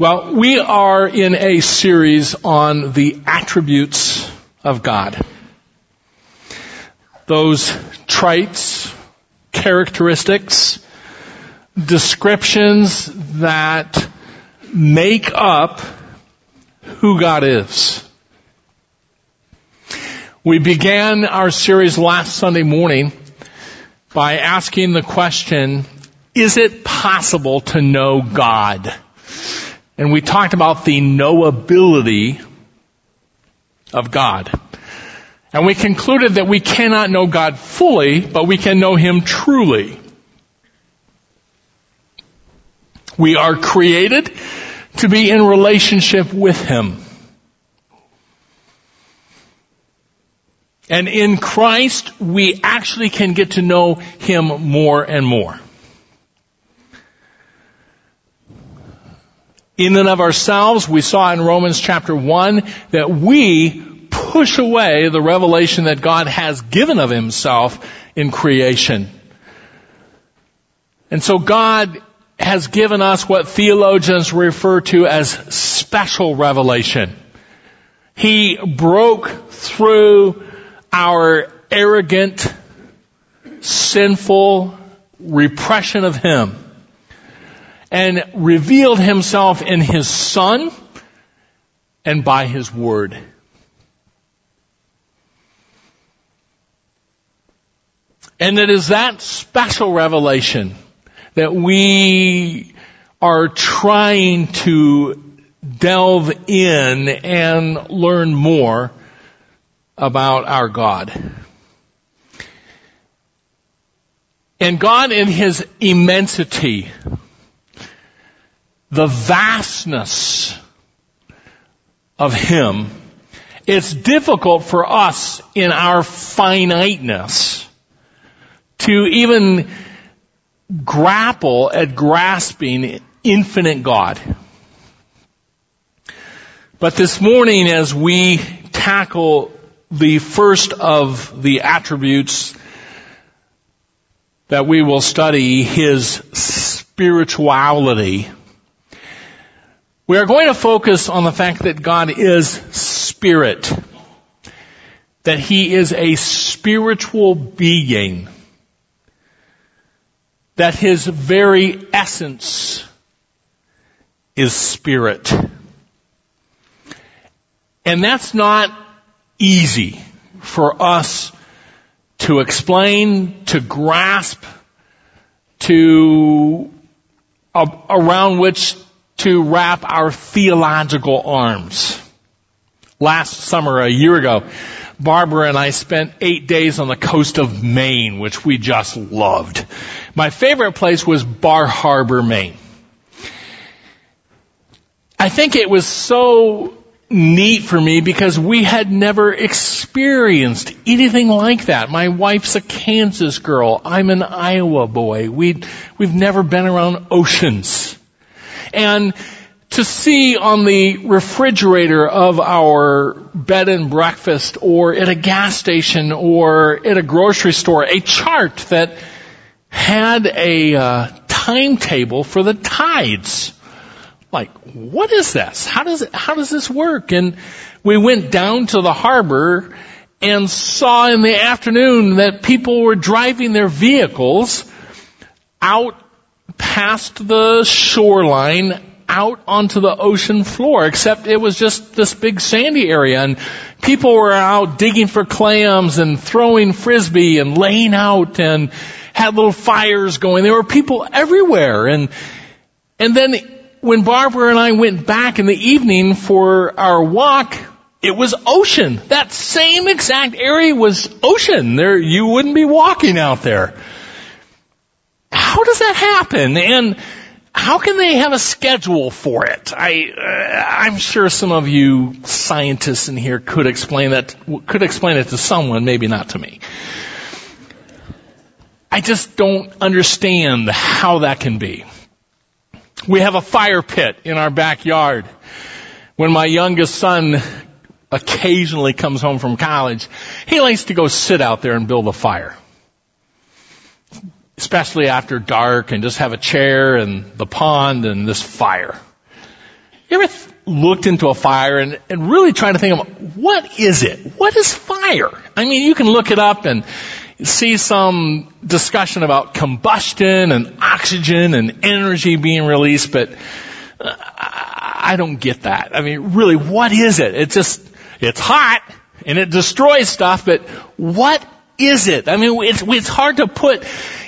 Well, we are in a series on the attributes of God. Those traits, characteristics, descriptions that make up who God is. We began our series last Sunday morning by asking the question, is it possible to know God? And we talked about the knowability of God. And we concluded that we cannot know God fully, but we can know Him truly. We are created to be in relationship with Him. And in Christ, we actually can get to know Him more and more. In and of ourselves. We saw in Romans chapter 1 that we push away the revelation that God has given of himself in creation. And so God has given us what theologians refer to as special revelation. He broke through our arrogant, sinful repression of Him and revealed himself in his son and by his word. And it is that special revelation that we are trying to delve in and learn more about our God. And God in His immensity the vastness of Him, it's difficult for us in our finiteness to even grapple at grasping infinite God. But this morning as we tackle the first of the attributes that we will study, His spirituality, we are going to focus on the fact that God is spirit. That He is a spiritual being. That His very essence is spirit. And that's not easy for us to explain, to grasp, to, uh, around which to wrap our theological arms. Last summer, a year ago, Barbara and I spent eight days on the coast of Maine, which we just loved. My favorite place was Bar Harbor, Maine. I think it was so neat for me because we had never experienced anything like that. My wife's a Kansas girl. I'm an Iowa boy. We we've never been around oceans. And to see on the refrigerator of our bed and breakfast or at a gas station or at a grocery store a chart that had a uh, timetable for the tides. Like, what is this? How does it, how does this work? And we went down to the harbor and saw in the afternoon that people were driving their vehicles out past the shoreline out onto the ocean floor, except it was just this big sandy area and people were out digging for clams and throwing frisbee and laying out and had little fires going. There were people everywhere and, and then when Barbara and I went back in the evening for our walk, it was ocean. That same exact area was ocean. There, you wouldn't be walking out there how does that happen? And how can they have a schedule for it? I, uh, I'm sure some of you scientists in here could explain that, could explain it to someone, maybe not to me. I just don't understand how that can be. We have a fire pit in our backyard. When my youngest son occasionally comes home from college, he likes to go sit out there and build a fire especially after dark and just have a chair and the pond and this fire. You ever looked into a fire and, and really trying to think of what is it? What is fire? I mean, you can look it up and see some discussion about combustion and oxygen and energy being released, but uh, I don't get that. I mean, really, what is it? It's just, it's hot and it destroys stuff, but what is it? I mean, it's, it's hard to put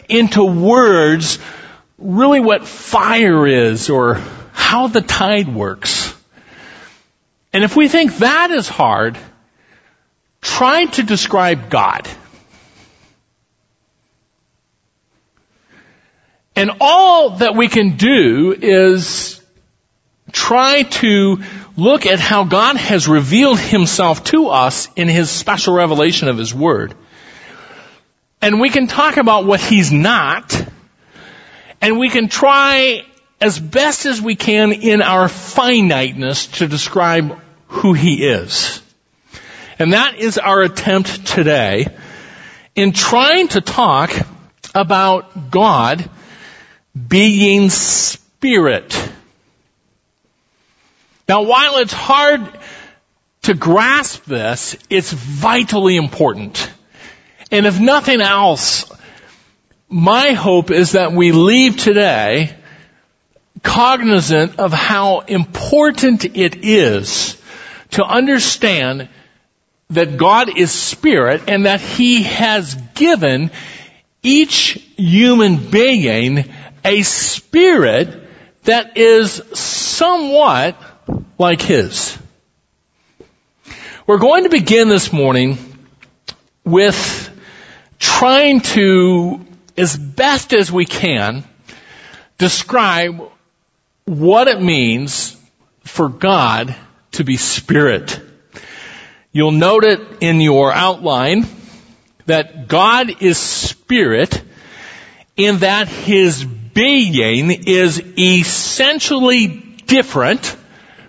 into words really what fire is or how the tide works. And if we think that is hard, try to describe God. And all that we can do is try to look at how God has revealed himself to us in his special revelation of his word. And we can talk about what he's not, and we can try as best as we can in our finiteness to describe who he is. And that is our attempt today in trying to talk about God being spirit. Now while it's hard to grasp this, it's vitally important. And if nothing else, my hope is that we leave today cognizant of how important it is to understand that God is spirit and that He has given each human being a spirit that is somewhat like His. We're going to begin this morning with trying to, as best as we can, describe what it means for God to be spirit. You'll note it in your outline that God is spirit in that his being is essentially different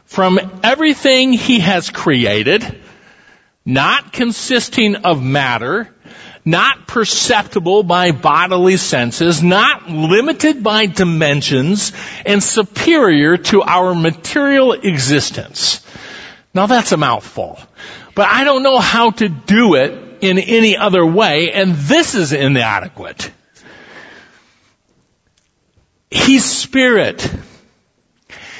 from everything he has created, not consisting of matter, not perceptible by bodily senses, not limited by dimensions, and superior to our material existence. Now that's a mouthful. But I don't know how to do it in any other way, and this is inadequate. He's spirit.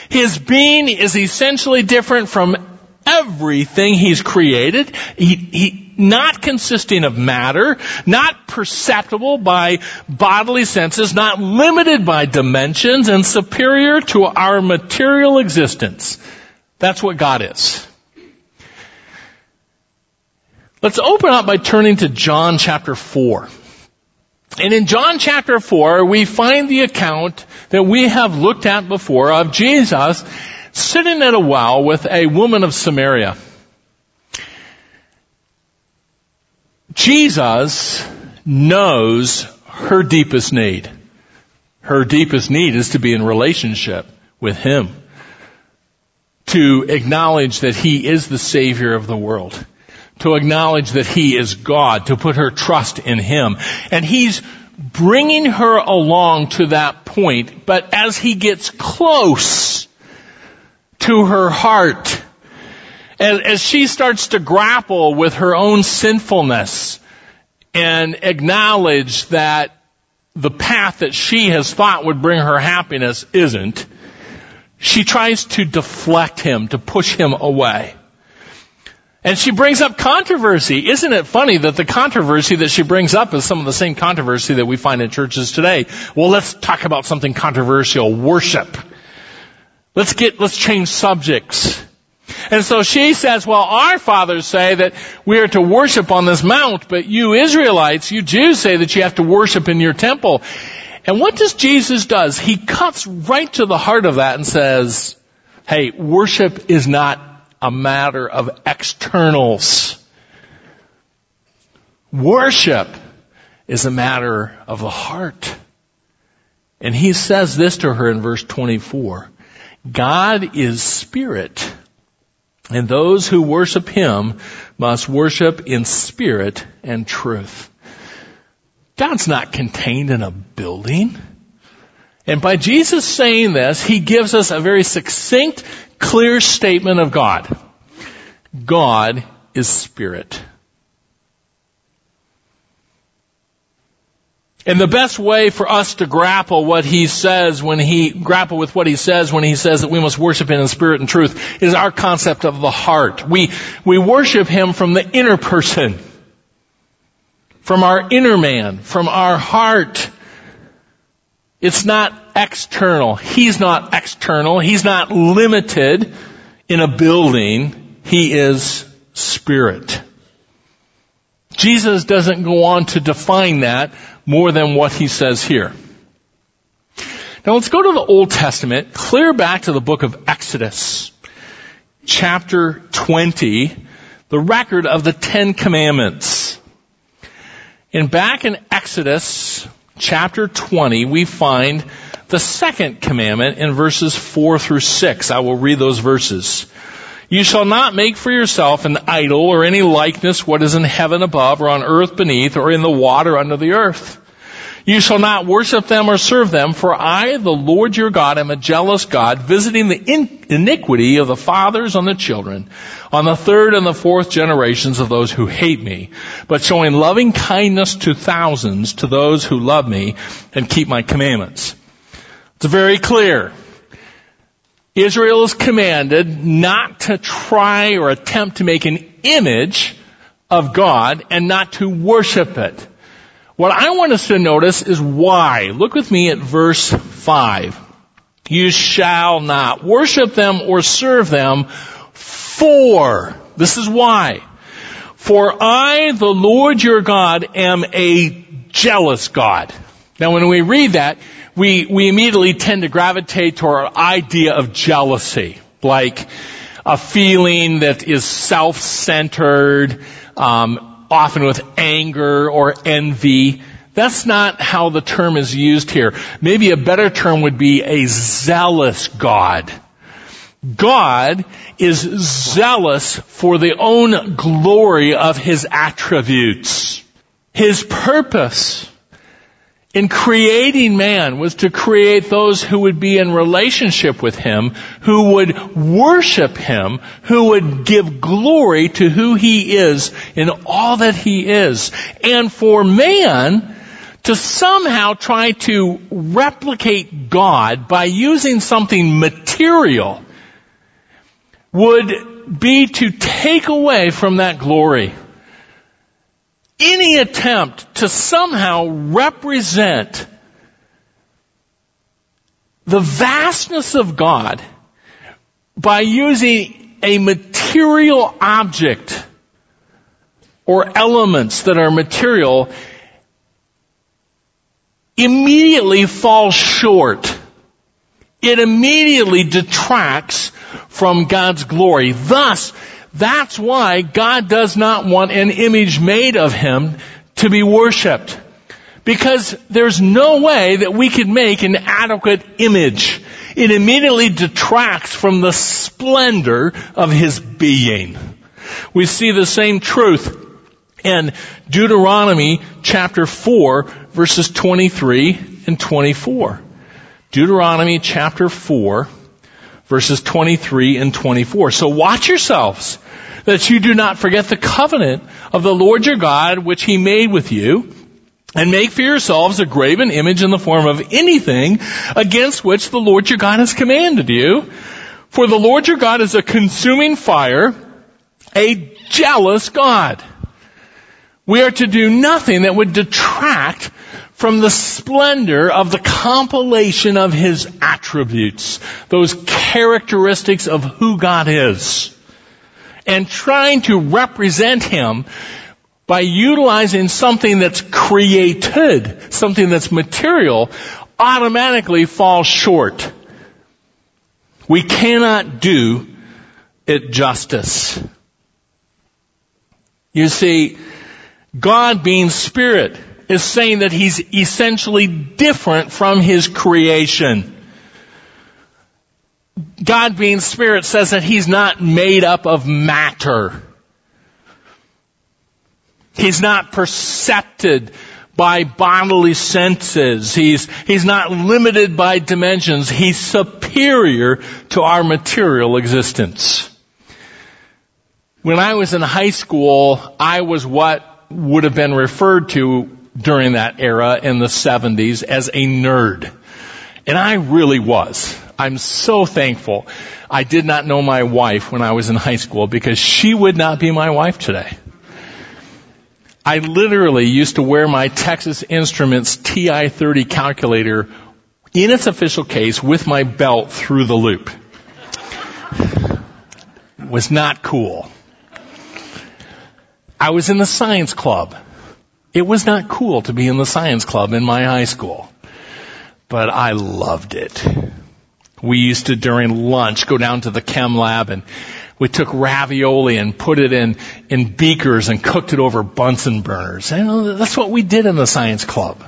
His being is essentially different from everything he's created. He, he, not consisting of matter, not perceptible by bodily senses, not limited by dimensions, and superior to our material existence. That's what God is. Let's open up by turning to John chapter 4. And in John chapter 4, we find the account that we have looked at before of Jesus sitting at a well with a woman of Samaria. Jesus knows her deepest need. Her deepest need is to be in relationship with Him. To acknowledge that He is the Savior of the world. To acknowledge that He is God. To put her trust in Him. And He's bringing her along to that point, but as He gets close, to her heart. As, as she starts to grapple with her own sinfulness and acknowledge that the path that she has thought would bring her happiness isn't, she tries to deflect him, to push him away. And she brings up controversy. Isn't it funny that the controversy that she brings up is some of the same controversy that we find in churches today? Well, let's talk about something controversial. Worship. Let's get, let's change subjects. And so she says, well, our fathers say that we are to worship on this mount, but you Israelites, you Jews say that you have to worship in your temple. And what does Jesus does? He cuts right to the heart of that and says, hey, worship is not a matter of externals. Worship is a matter of the heart. And he says this to her in verse 24. God is spirit, and those who worship him must worship in spirit and truth. God's not contained in a building. And by Jesus saying this, he gives us a very succinct, clear statement of God. God is spirit. And the best way for us to grapple what he says when he, grapple with what he says when he says that we must worship him in spirit and truth is our concept of the heart. We, we worship him from the inner person. From our inner man. From our heart. It's not external. He's not external. He's not limited in a building. He is spirit. Jesus doesn't go on to define that more than what he says here. Now let's go to the Old Testament, clear back to the book of Exodus, chapter 20, the record of the Ten Commandments. And back in Exodus chapter 20, we find the second commandment in verses 4 through 6. I will read those verses. You shall not make for yourself an idol or any likeness what is in heaven above or on earth beneath or in the water under the earth. You shall not worship them or serve them, for I, the Lord your God, am a jealous God, visiting the iniquity of the fathers on the children, on the third and the fourth generations of those who hate me, but showing loving kindness to thousands to those who love me and keep my commandments. It's very clear. Israel is commanded not to try or attempt to make an image of God and not to worship it. What I want us to notice is why. Look with me at verse 5. You shall not worship them or serve them for, this is why. For I, the Lord your God, am a jealous God. Now when we read that, we, we immediately tend to gravitate to our idea of jealousy, like a feeling that is self-centered, um, often with anger or envy. That's not how the term is used here. Maybe a better term would be a zealous God. God is zealous for the own glory of His attributes. His purpose in creating man was to create those who would be in relationship with him, who would worship him, who would give glory to who he is in all that he is. And for man to somehow try to replicate God by using something material would be to take away from that glory any attempt to somehow represent the vastness of God by using a material object or elements that are material immediately falls short. It immediately detracts from God's glory. Thus, that's why God does not want an image made of Him to be worshipped. Because there's no way that we could make an adequate image. It immediately detracts from the splendor of His being. We see the same truth in Deuteronomy chapter 4 verses 23 and 24. Deuteronomy chapter 4 verses 23 and 24. So watch yourselves that you do not forget the covenant of the Lord your God which he made with you and make for yourselves a graven image in the form of anything against which the Lord your God has commanded you. For the Lord your God is a consuming fire, a jealous God. We are to do nothing that would detract from the splendor of the compilation of His attributes, those characteristics of who God is. And trying to represent Him by utilizing something that's created, something that's material, automatically falls short. We cannot do it justice. You see, God being spirit, is saying that he's essentially different from his creation. God being spirit says that he's not made up of matter. He's not percepted by bodily senses. He's, he's not limited by dimensions. He's superior to our material existence. When I was in high school, I was what would have been referred to during that era in the 70s as a nerd. And I really was. I'm so thankful I did not know my wife when I was in high school because she would not be my wife today. I literally used to wear my Texas Instruments TI-30 calculator in its official case with my belt through the loop. Was not cool. I was in the science club. It was not cool to be in the science club in my high school. But I loved it. We used to during lunch go down to the chem lab and we took ravioli and put it in, in beakers and cooked it over Bunsen burners. And uh, that's what we did in the science club.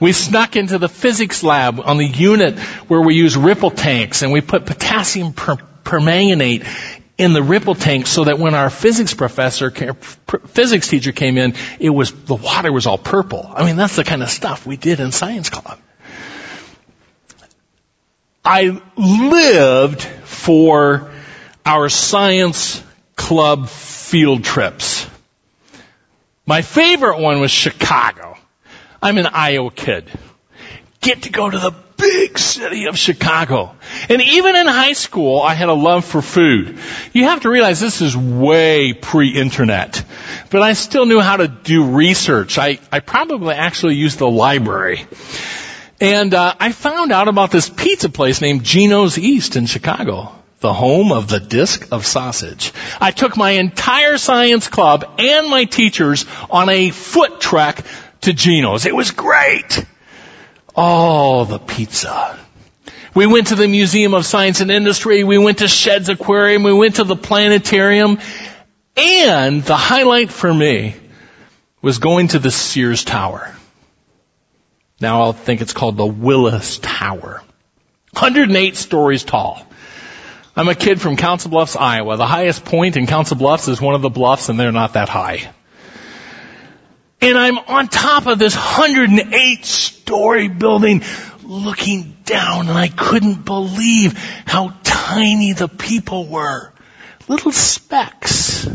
We snuck into the physics lab on the unit where we use ripple tanks and we put potassium per- permanganate in the ripple tank so that when our physics professor, physics teacher came in, it was, the water was all purple. I mean, that's the kind of stuff we did in science club. I lived for our science club field trips. My favorite one was Chicago. I'm an Iowa kid. Get to go to the big city of Chicago. And even in high school, I had a love for food. You have to realize this is way pre-internet. But I still knew how to do research. I, I probably actually used the library. And uh, I found out about this pizza place named Gino's East in Chicago the home of the disc of sausage. I took my entire science club and my teachers on a foot trek to Gino's. It was great. Oh, the pizza. We went to the Museum of Science and Industry. We went to Shedd's Aquarium. We went to the planetarium. And the highlight for me was going to the Sears Tower. Now I'll think it's called the Willis Tower. 108 stories tall. I'm a kid from Council Bluffs, Iowa. The highest point in Council Bluffs is one of the bluffs and they're not that high. And I'm on top of this 108 story building looking down and I couldn't believe how tiny the people were. Little specks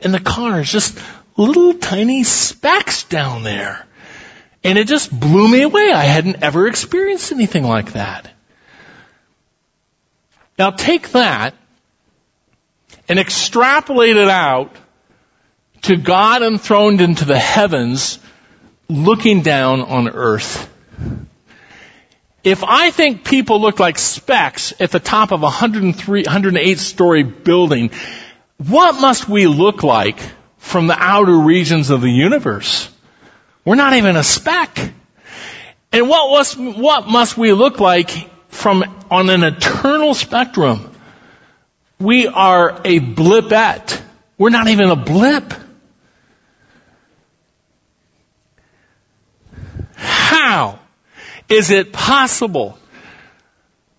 in the cars, just little tiny specks down there. And it just blew me away. I hadn't ever experienced anything like that. Now take that and extrapolate it out to God enthroned into the heavens looking down on earth. If I think people look like specks at the top of a 103, 108 story building, what must we look like from the outer regions of the universe? We're not even a speck. And what was, what must we look like from on an eternal spectrum, we are a blipette. We're not even a blip. How is it possible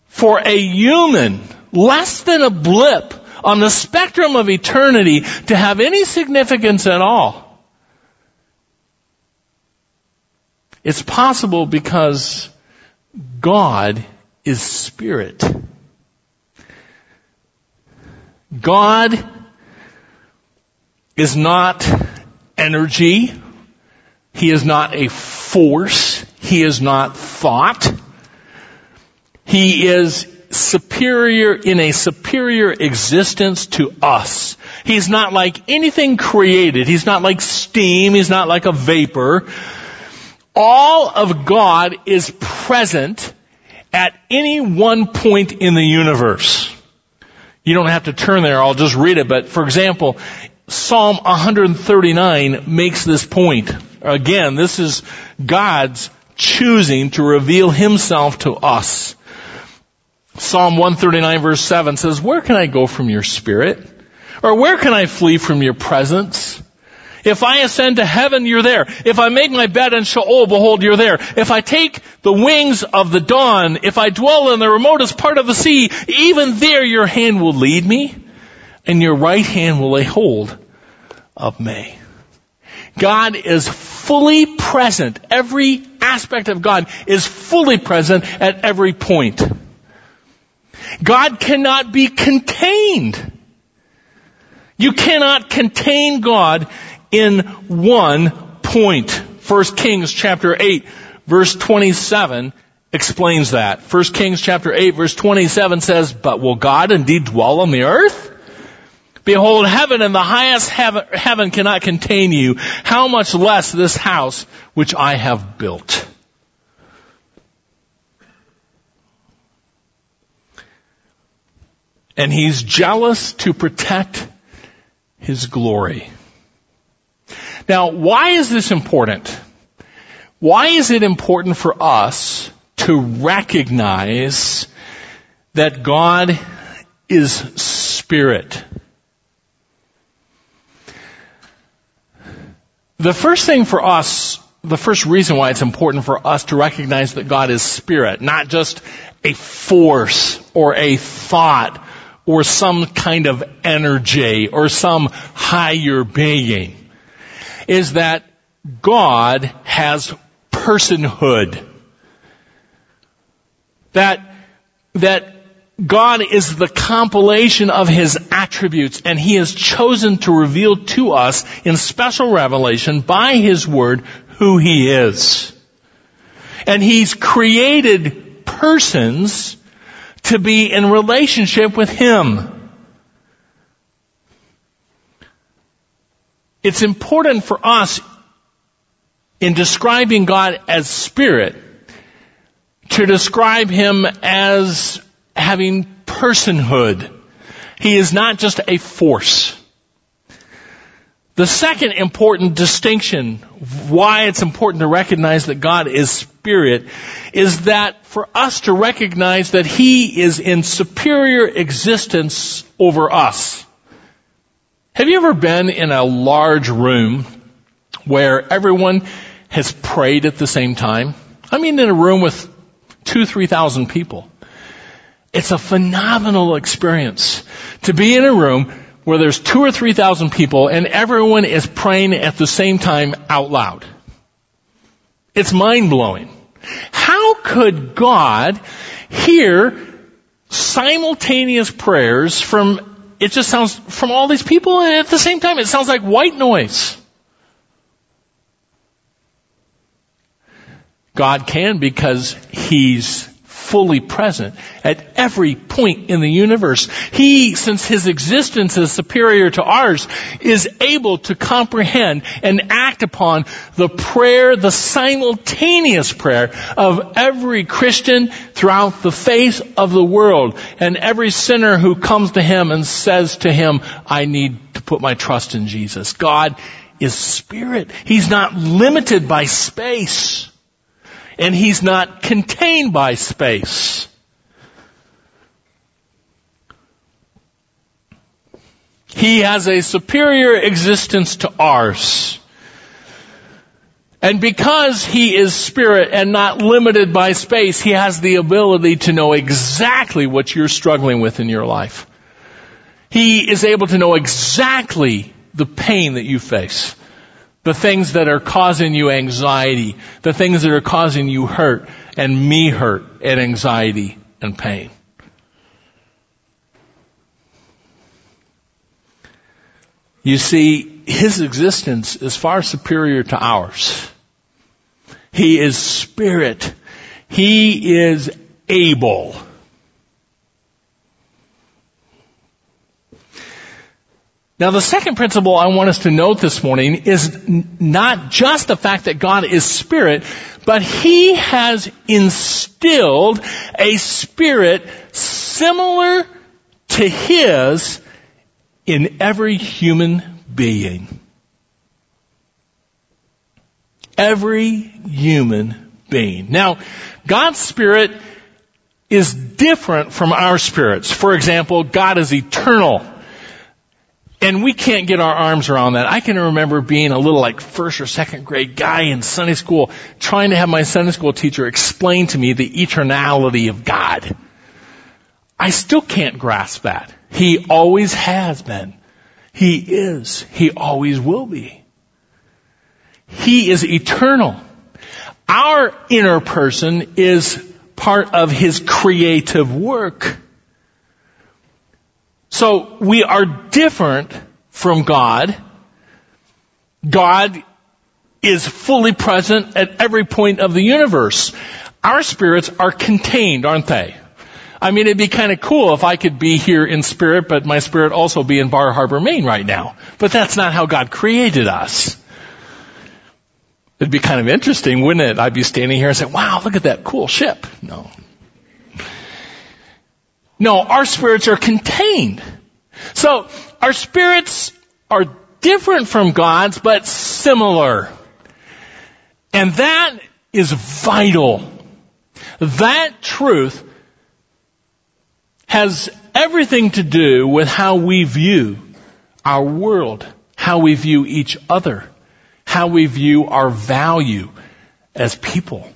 for a human less than a blip on the spectrum of eternity to have any significance at all? It's possible because God is spirit. God is not energy. He is not a force. He is not thought. He is superior in a superior existence to us. He's not like anything created. He's not like steam. He's not like a vapor. All of God is present at any one point in the universe. You don't have to turn there, I'll just read it, but for example, Psalm 139 makes this point. Again, this is God's choosing to reveal himself to us. Psalm 139 verse 7 says, Where can I go from your spirit? Or where can I flee from your presence? If I ascend to heaven, you're there. If I make my bed in Sheol, behold, you're there. If I take the wings of the dawn, if I dwell in the remotest part of the sea, even there your hand will lead me, and your right hand will lay hold of me. God is fully present. Every aspect of God is fully present at every point. God cannot be contained. You cannot contain God in one point. 1 Kings chapter 8 verse 27 explains that. 1 Kings chapter 8 verse 27 says, But will God indeed dwell on the earth? Behold, heaven and the highest heaven, heaven cannot contain you. How much less this house which I have built. And he's jealous to protect his glory. Now, why is this important? Why is it important for us to recognize that God is spirit? The first thing for us, the first reason why it's important for us to recognize that God is spirit, not just a force or a thought or some kind of energy or some higher being, is that God has personhood. That, that God is the compilation of His attributes and He has chosen to reveal to us in special revelation by His Word who He is. And He's created persons to be in relationship with Him. It's important for us in describing God as Spirit to describe Him as having personhood. He is not just a force. The second important distinction, why it's important to recognize that God is spirit, is that for us to recognize that He is in superior existence over us. Have you ever been in a large room where everyone has prayed at the same time? I mean in a room with two, three thousand people. It's a phenomenal experience to be in a room where there's two or three thousand people and everyone is praying at the same time out loud. It's mind blowing. How could God hear simultaneous prayers from, it just sounds, from all these people at the same time? It sounds like white noise. God can because He's fully present at every point in the universe. He, since his existence is superior to ours, is able to comprehend and act upon the prayer, the simultaneous prayer of every Christian throughout the face of the world and every sinner who comes to him and says to him, I need to put my trust in Jesus. God is spirit. He's not limited by space and he's not contained by space. He has a superior existence to ours. And because he is spirit and not limited by space, he has the ability to know exactly what you're struggling with in your life. He is able to know exactly the pain that you face the things that are causing you anxiety, the things that are causing you hurt and me hurt and anxiety and pain. You see, his existence is far superior to ours. He is spirit. He is able. Now the second principle I want us to note this morning is not just the fact that God is spirit, but He has instilled a spirit similar to His in every human being. Every human being. Now, God's spirit is different from our spirits. For example, God is eternal. And we can't get our arms around that. I can remember being a little like first or second grade guy in Sunday school trying to have my Sunday school teacher explain to me the eternality of God. I still can't grasp that. He always has been. He is. He always will be. He is eternal. Our inner person is part of His creative work. So we are different from God. God is fully present at every point of the universe. Our spirits are contained, aren't they? I mean, it'd be kind of cool if I could be here in spirit, but my spirit also be in Bar Harbor, Maine right now. But that's not how God created us. It'd be kind of interesting, wouldn't it? I'd be standing here and say, wow, look at that cool ship. No. No, our spirits are contained. So, our spirits are different from God's, but similar. And that is vital. That truth has everything to do with how we view our world, how we view each other, how we view our value as people.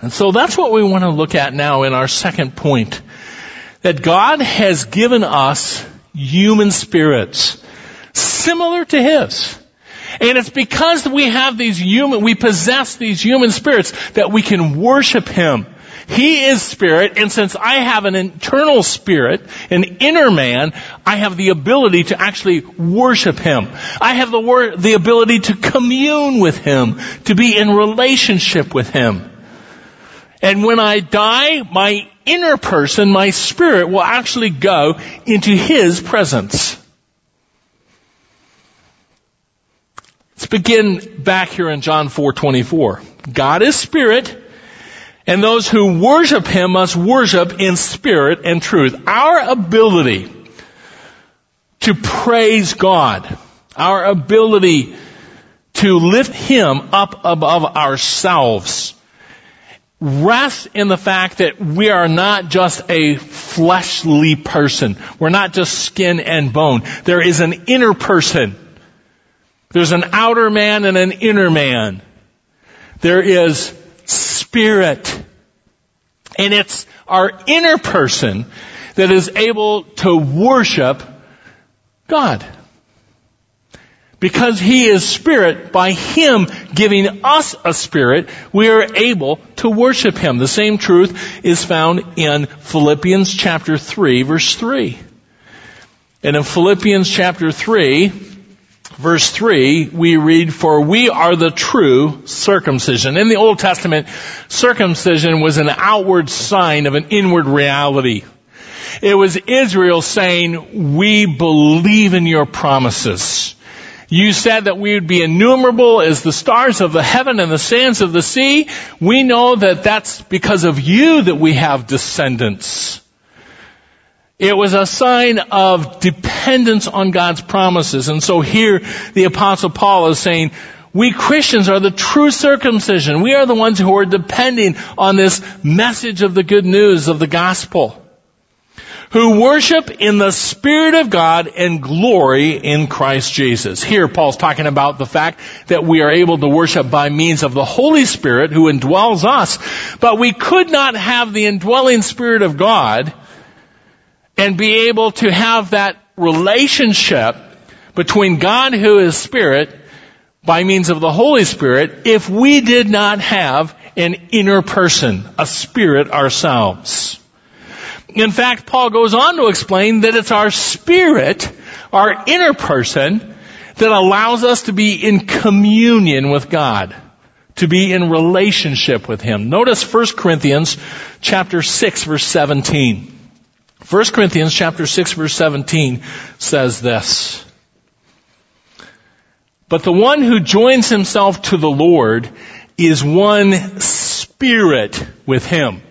And so that's what we want to look at now in our second point. That God has given us human spirits similar to His. And it's because we have these human, we possess these human spirits that we can worship Him. He is spirit, and since I have an internal spirit, an inner man, I have the ability to actually worship Him. I have the wor- the ability to commune with Him, to be in relationship with Him. And when I die, my inner person, my spirit, will actually go into His presence. Let's begin back here in John 4:24. God is spirit, and those who worship him must worship in spirit and truth. Our ability to praise God, our ability to lift him up above ourselves rests in the fact that we are not just a fleshly person. We're not just skin and bone. There is an inner person there's an outer man and an inner man. There is spirit. And it's our inner person that is able to worship God. Because He is Spirit, by Him giving us a Spirit, we are able to worship Him. The same truth is found in Philippians chapter 3 verse 3. And in Philippians chapter 3, verse 3, we read, For we are the true circumcision. In the Old Testament, circumcision was an outward sign of an inward reality. It was Israel saying, we believe in your promises. You said that we would be innumerable as the stars of the heaven and the sands of the sea. We know that that's because of you that we have descendants. It was a sign of dependence on God's promises. And so here the apostle Paul is saying, we Christians are the true circumcision. We are the ones who are depending on this message of the good news of the gospel. Who worship in the Spirit of God and glory in Christ Jesus. Here Paul's talking about the fact that we are able to worship by means of the Holy Spirit who indwells us, but we could not have the indwelling Spirit of God and be able to have that relationship between God who is Spirit by means of the Holy Spirit if we did not have an inner person, a spirit ourselves. In fact, Paul goes on to explain that it's our spirit, our inner person, that allows us to be in communion with God, to be in relationship with Him. Notice 1 Corinthians chapter 6 verse 17. 1 Corinthians chapter 6 verse 17 says this. But the one who joins himself to the Lord is one spirit with him.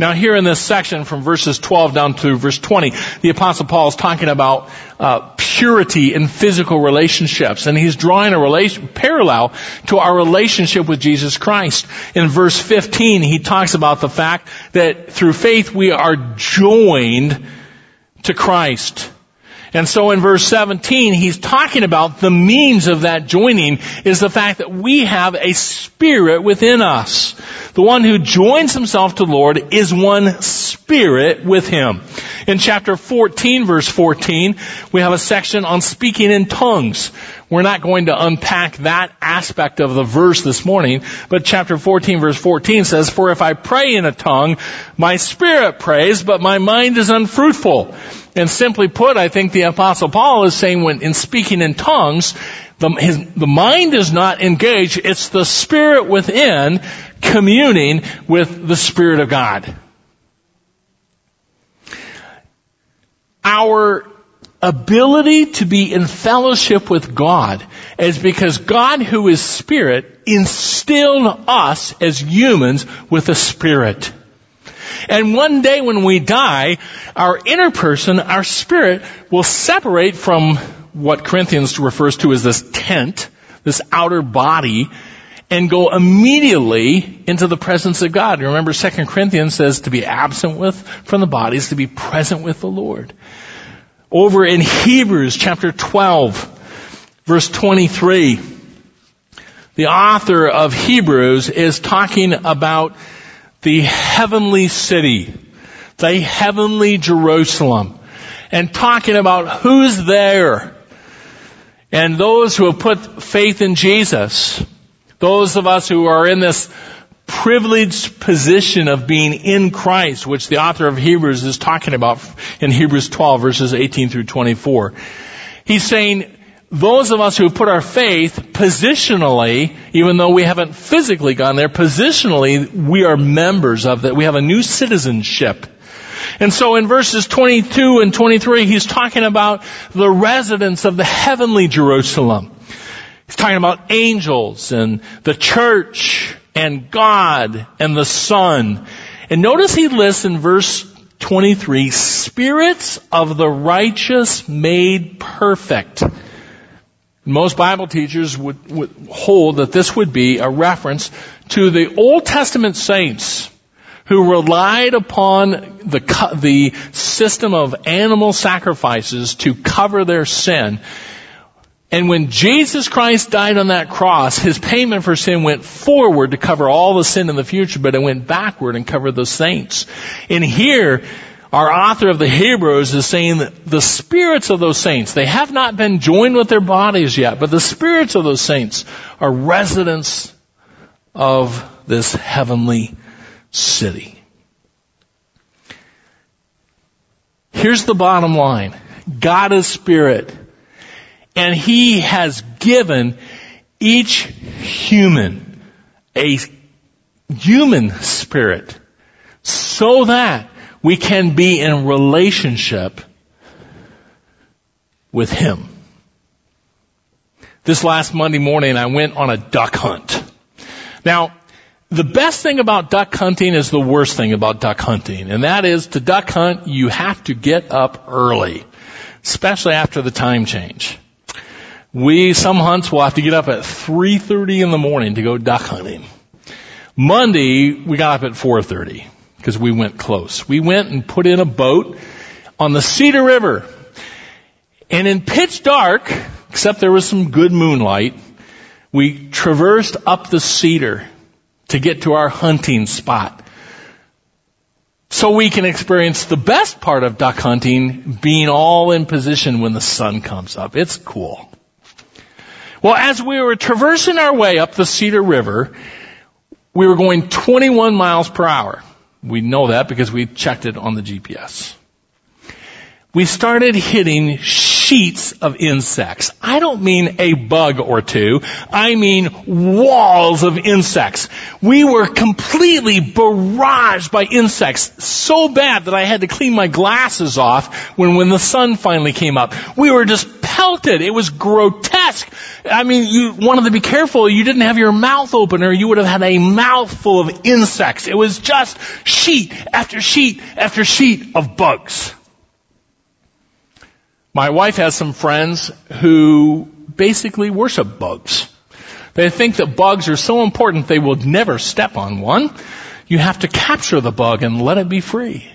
Now here in this section from verses 12 down to verse 20, the apostle Paul is talking about uh, purity in physical relationships and he's drawing a relation, parallel to our relationship with Jesus Christ. In verse 15, he talks about the fact that through faith we are joined to Christ. And so in verse 17, he's talking about the means of that joining is the fact that we have a spirit within us. The one who joins himself to the Lord is one spirit with him. In chapter 14 verse 14, we have a section on speaking in tongues. We're not going to unpack that aspect of the verse this morning, but chapter 14 verse 14 says, For if I pray in a tongue, my spirit prays, but my mind is unfruitful. And simply put, I think the apostle Paul is saying when in speaking in tongues, the, his, the mind is not engaged, it's the spirit within communing with the spirit of God. Our ability to be in fellowship with God is because God who is spirit instilled us as humans with a spirit. And one day when we die, our inner person, our spirit, will separate from what Corinthians refers to as this tent, this outer body, and go immediately into the presence of God. Remember 2 Corinthians says to be absent with from the body is to be present with the Lord. Over in Hebrews chapter 12, verse 23, the author of Hebrews is talking about the heavenly city, the heavenly Jerusalem, and talking about who's there. And those who have put faith in Jesus, those of us who are in this privileged position of being in Christ, which the author of Hebrews is talking about in Hebrews 12 verses 18 through 24. He's saying, those of us who put our faith positionally, even though we haven't physically gone there, positionally, we are members of that. We have a new citizenship. And so in verses 22 and 23, he's talking about the residents of the heavenly Jerusalem. He's talking about angels and the church and God and the Son. And notice he lists in verse 23, spirits of the righteous made perfect. Most Bible teachers would, would, hold that this would be a reference to the Old Testament saints who relied upon the, the system of animal sacrifices to cover their sin. And when Jesus Christ died on that cross, his payment for sin went forward to cover all the sin in the future, but it went backward and covered the saints. And here, our author of the Hebrews is saying that the spirits of those saints, they have not been joined with their bodies yet, but the spirits of those saints are residents of this heavenly city. Here's the bottom line. God is spirit, and He has given each human a human spirit so that we can be in relationship with Him. This last Monday morning I went on a duck hunt. Now, the best thing about duck hunting is the worst thing about duck hunting, and that is to duck hunt you have to get up early, especially after the time change. We, some hunts will have to get up at 3.30 in the morning to go duck hunting. Monday, we got up at 4.30 because we went close. We went and put in a boat on the Cedar River. And in pitch dark, except there was some good moonlight, we traversed up the cedar to get to our hunting spot. So we can experience the best part of duck hunting being all in position when the sun comes up. It's cool. Well, as we were traversing our way up the Cedar River, we were going 21 miles per hour. We know that because we checked it on the GPS. We started hitting sheets of insects. I don't mean a bug or two. I mean walls of insects. We were completely barraged by insects so bad that I had to clean my glasses off when, when the sun finally came up. We were just pelted. It was grotesque. I mean, you wanted to be careful. You didn't have your mouth open or you would have had a mouthful of insects. It was just sheet after sheet after sheet of bugs. My wife has some friends who basically worship bugs. They think that bugs are so important they will never step on one. You have to capture the bug and let it be free.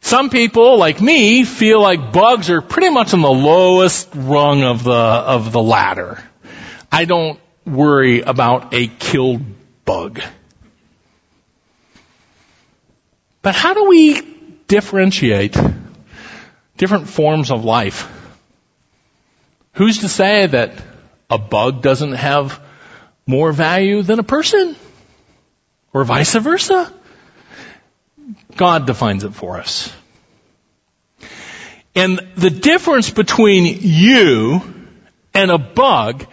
Some people, like me, feel like bugs are pretty much on the lowest rung of the, of the ladder. I don't worry about a killed bug. But how do we differentiate different forms of life? Who's to say that a bug doesn't have more value than a person? Or vice versa? God defines it for us. And the difference between you and a bug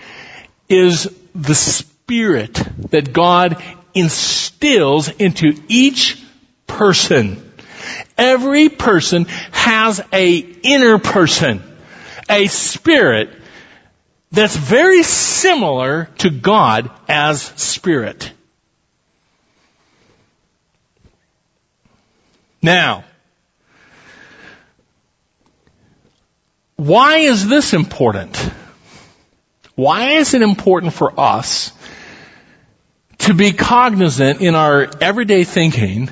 is the spirit that God instills into each person. Every person has a inner person, a spirit that's very similar to God as spirit. Now, why is this important? Why is it important for us to be cognizant in our everyday thinking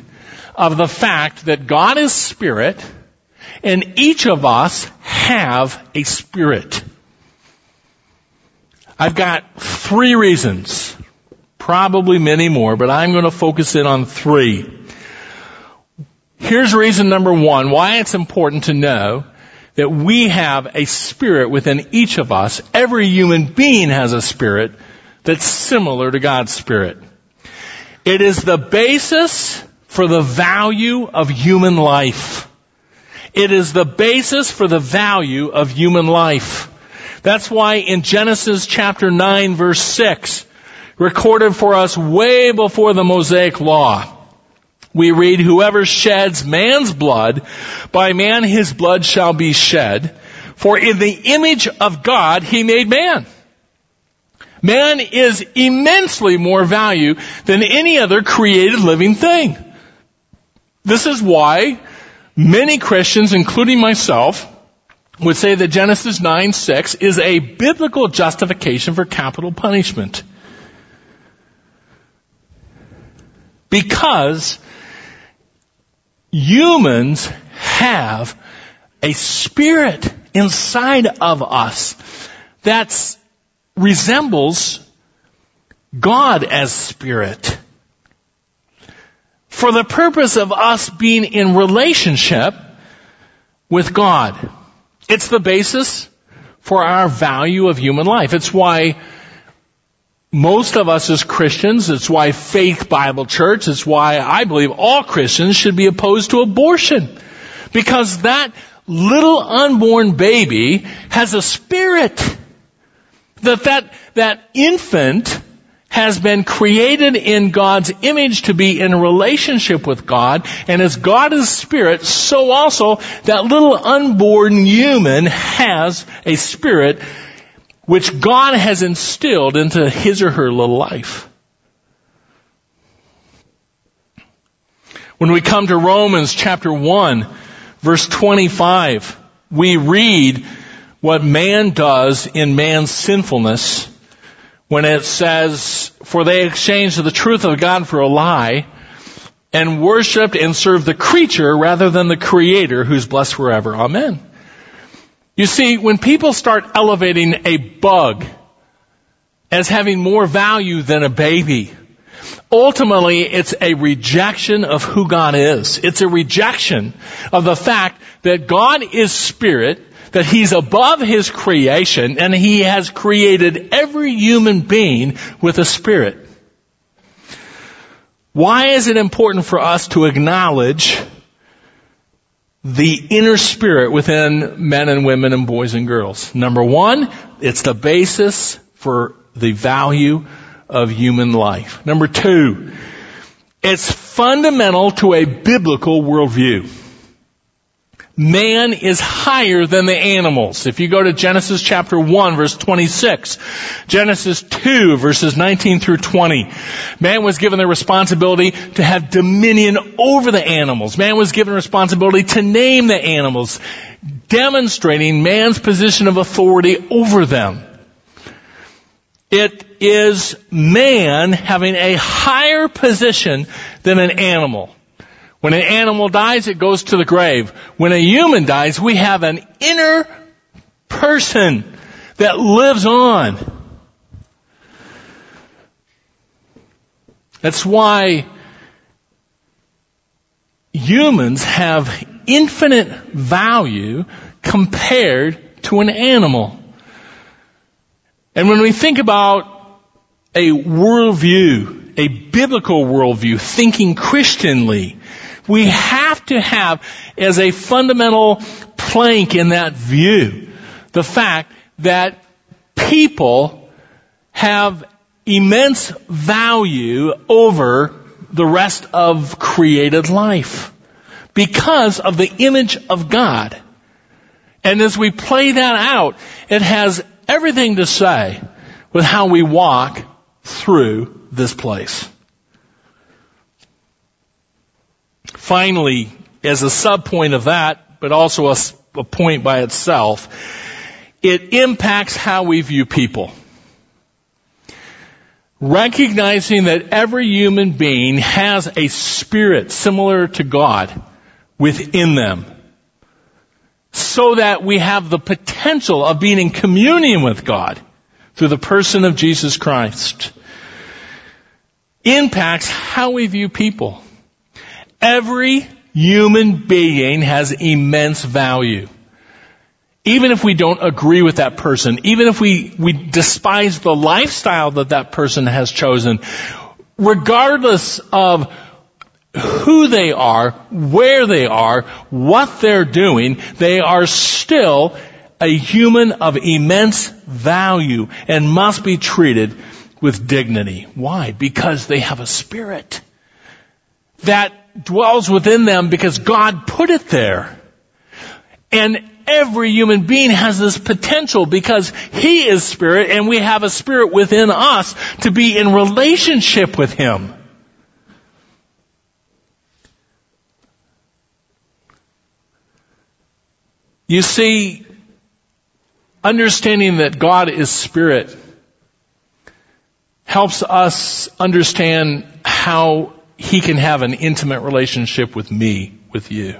of the fact that God is spirit and each of us have a spirit? I've got three reasons, probably many more, but I'm going to focus in on three. Here's reason number one, why it's important to know that we have a spirit within each of us. Every human being has a spirit that's similar to God's spirit. It is the basis for the value of human life. It is the basis for the value of human life. That's why in Genesis chapter 9 verse 6, recorded for us way before the Mosaic law, we read, whoever sheds man's blood, by man his blood shall be shed. For in the image of God he made man. Man is immensely more value than any other created living thing. This is why many Christians, including myself, would say that Genesis 9 6 is a biblical justification for capital punishment. Because humans have a spirit inside of us that resembles God as spirit. For the purpose of us being in relationship with God. It's the basis for our value of human life. It's why most of us as Christians, it's why Faith Bible Church, it's why I believe all Christians should be opposed to abortion. Because that little unborn baby has a spirit. That that, that infant has been created in God's image to be in relationship with God, and as God is spirit, so also that little unborn human has a spirit which God has instilled into his or her little life. When we come to Romans chapter 1, verse 25, we read what man does in man's sinfulness when it says, for they exchanged the truth of God for a lie and worshiped and served the creature rather than the creator who's blessed forever. Amen. You see, when people start elevating a bug as having more value than a baby, ultimately it's a rejection of who God is. It's a rejection of the fact that God is spirit, that He's above His creation, and He has created every human being with a spirit. Why is it important for us to acknowledge the inner spirit within men and women and boys and girls. Number one, it's the basis for the value of human life. Number two, it's fundamental to a biblical worldview man is higher than the animals. If you go to Genesis chapter 1 verse 26, Genesis 2 verses 19 through 20, man was given the responsibility to have dominion over the animals. Man was given responsibility to name the animals, demonstrating man's position of authority over them. It is man having a higher position than an animal. When an animal dies, it goes to the grave. When a human dies, we have an inner person that lives on. That's why humans have infinite value compared to an animal. And when we think about a worldview, a biblical worldview, thinking Christianly, we have to have as a fundamental plank in that view the fact that people have immense value over the rest of created life because of the image of God. And as we play that out, it has everything to say with how we walk through this place. Finally, as a subpoint of that, but also a, a point by itself, it impacts how we view people. Recognizing that every human being has a spirit similar to God within them. So that we have the potential of being in communion with God through the person of Jesus Christ. Impacts how we view people. Every human being has immense value. Even if we don't agree with that person, even if we, we despise the lifestyle that that person has chosen, regardless of who they are, where they are, what they're doing, they are still a human of immense value and must be treated with dignity. Why? Because they have a spirit that dwells within them because God put it there. And every human being has this potential because He is Spirit and we have a Spirit within us to be in relationship with Him. You see, understanding that God is Spirit helps us understand how he can have an intimate relationship with me, with you.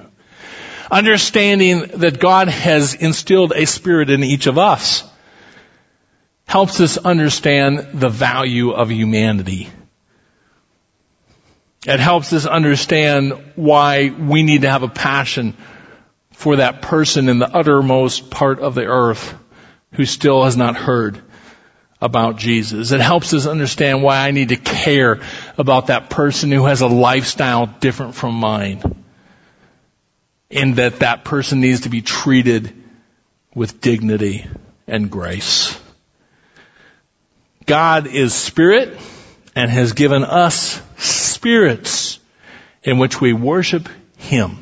Understanding that God has instilled a spirit in each of us helps us understand the value of humanity. It helps us understand why we need to have a passion for that person in the uttermost part of the earth who still has not heard about Jesus. It helps us understand why I need to care about that person who has a lifestyle different from mine. And that that person needs to be treated with dignity and grace. God is spirit and has given us spirits in which we worship Him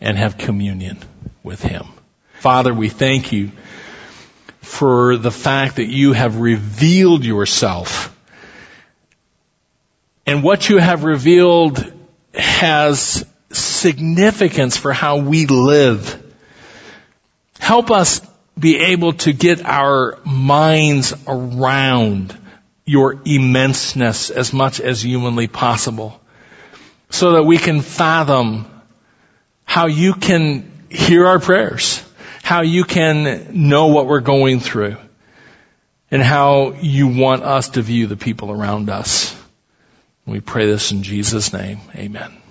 and have communion with Him. Father, we thank you for the fact that you have revealed yourself. And what you have revealed has significance for how we live. Help us be able to get our minds around your immenseness as much as humanly possible so that we can fathom how you can hear our prayers how you can know what we're going through and how you want us to view the people around us. We pray this in Jesus' name. Amen.